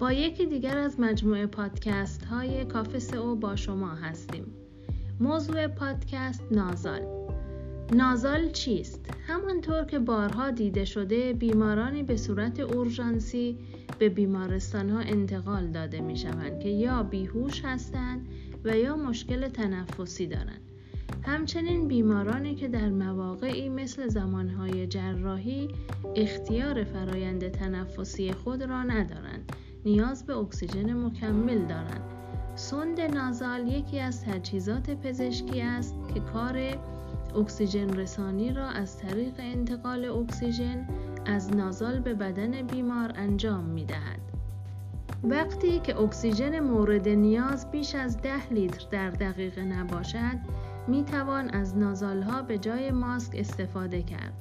با یکی دیگر از مجموعه پادکست های کافه او با شما هستیم. موضوع پادکست نازال نازال چیست؟ همانطور که بارها دیده شده بیمارانی به صورت اورژانسی به بیمارستان ها انتقال داده می شوند که یا بیهوش هستند و یا مشکل تنفسی دارند. همچنین بیمارانی که در مواقعی مثل زمانهای جراحی اختیار فرایند تنفسی خود را ندارند نیاز به اکسیژن مکمل دارند سوند نازال یکی از تجهیزات پزشکی است که کار اکسیژن رسانی را از طریق انتقال اکسیژن از نازال به بدن بیمار انجام می دهد. وقتی که اکسیژن مورد نیاز بیش از ده لیتر در دقیقه نباشد می توان از نازال ها به جای ماسک استفاده کرد.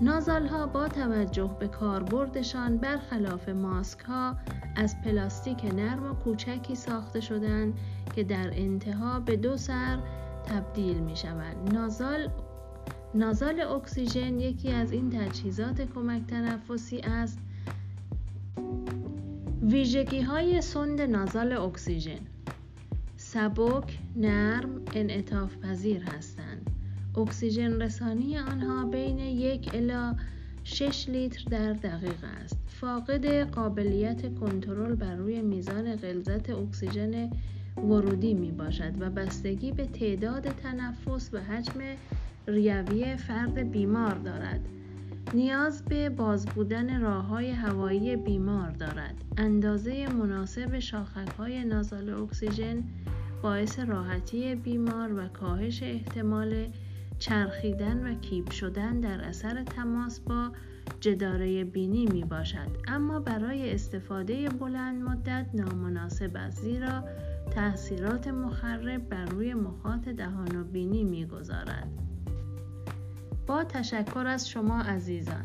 نازال ها با توجه به کاربردشان برخلاف ماسک ها از پلاستیک نرم و کوچکی ساخته شدند که در انتها به دو سر تبدیل می شوند. نازال نازال اکسیژن یکی از این تجهیزات کمک تنفسی است. ویژگی های سوند نازال اکسیژن سبک، نرم، انعطاف پذیر هستند. اکسیژن رسانی آنها بین یک الا 6 لیتر در دقیقه است. فاقد قابلیت کنترل بر روی میزان غلظت اکسیژن ورودی می باشد و بستگی به تعداد تنفس و حجم ریوی فرد بیمار دارد. نیاز به باز بودن راه های هوایی بیمار دارد. اندازه مناسب شاخک های نازال اکسیژن باعث راحتی بیمار و کاهش احتمال چرخیدن و کیپ شدن در اثر تماس با جداره بینی می باشد اما برای استفاده بلند مدت نامناسب است زیرا تاثیرات مخرب بر روی مخاط دهان و بینی می گذارد. با تشکر از شما عزیزان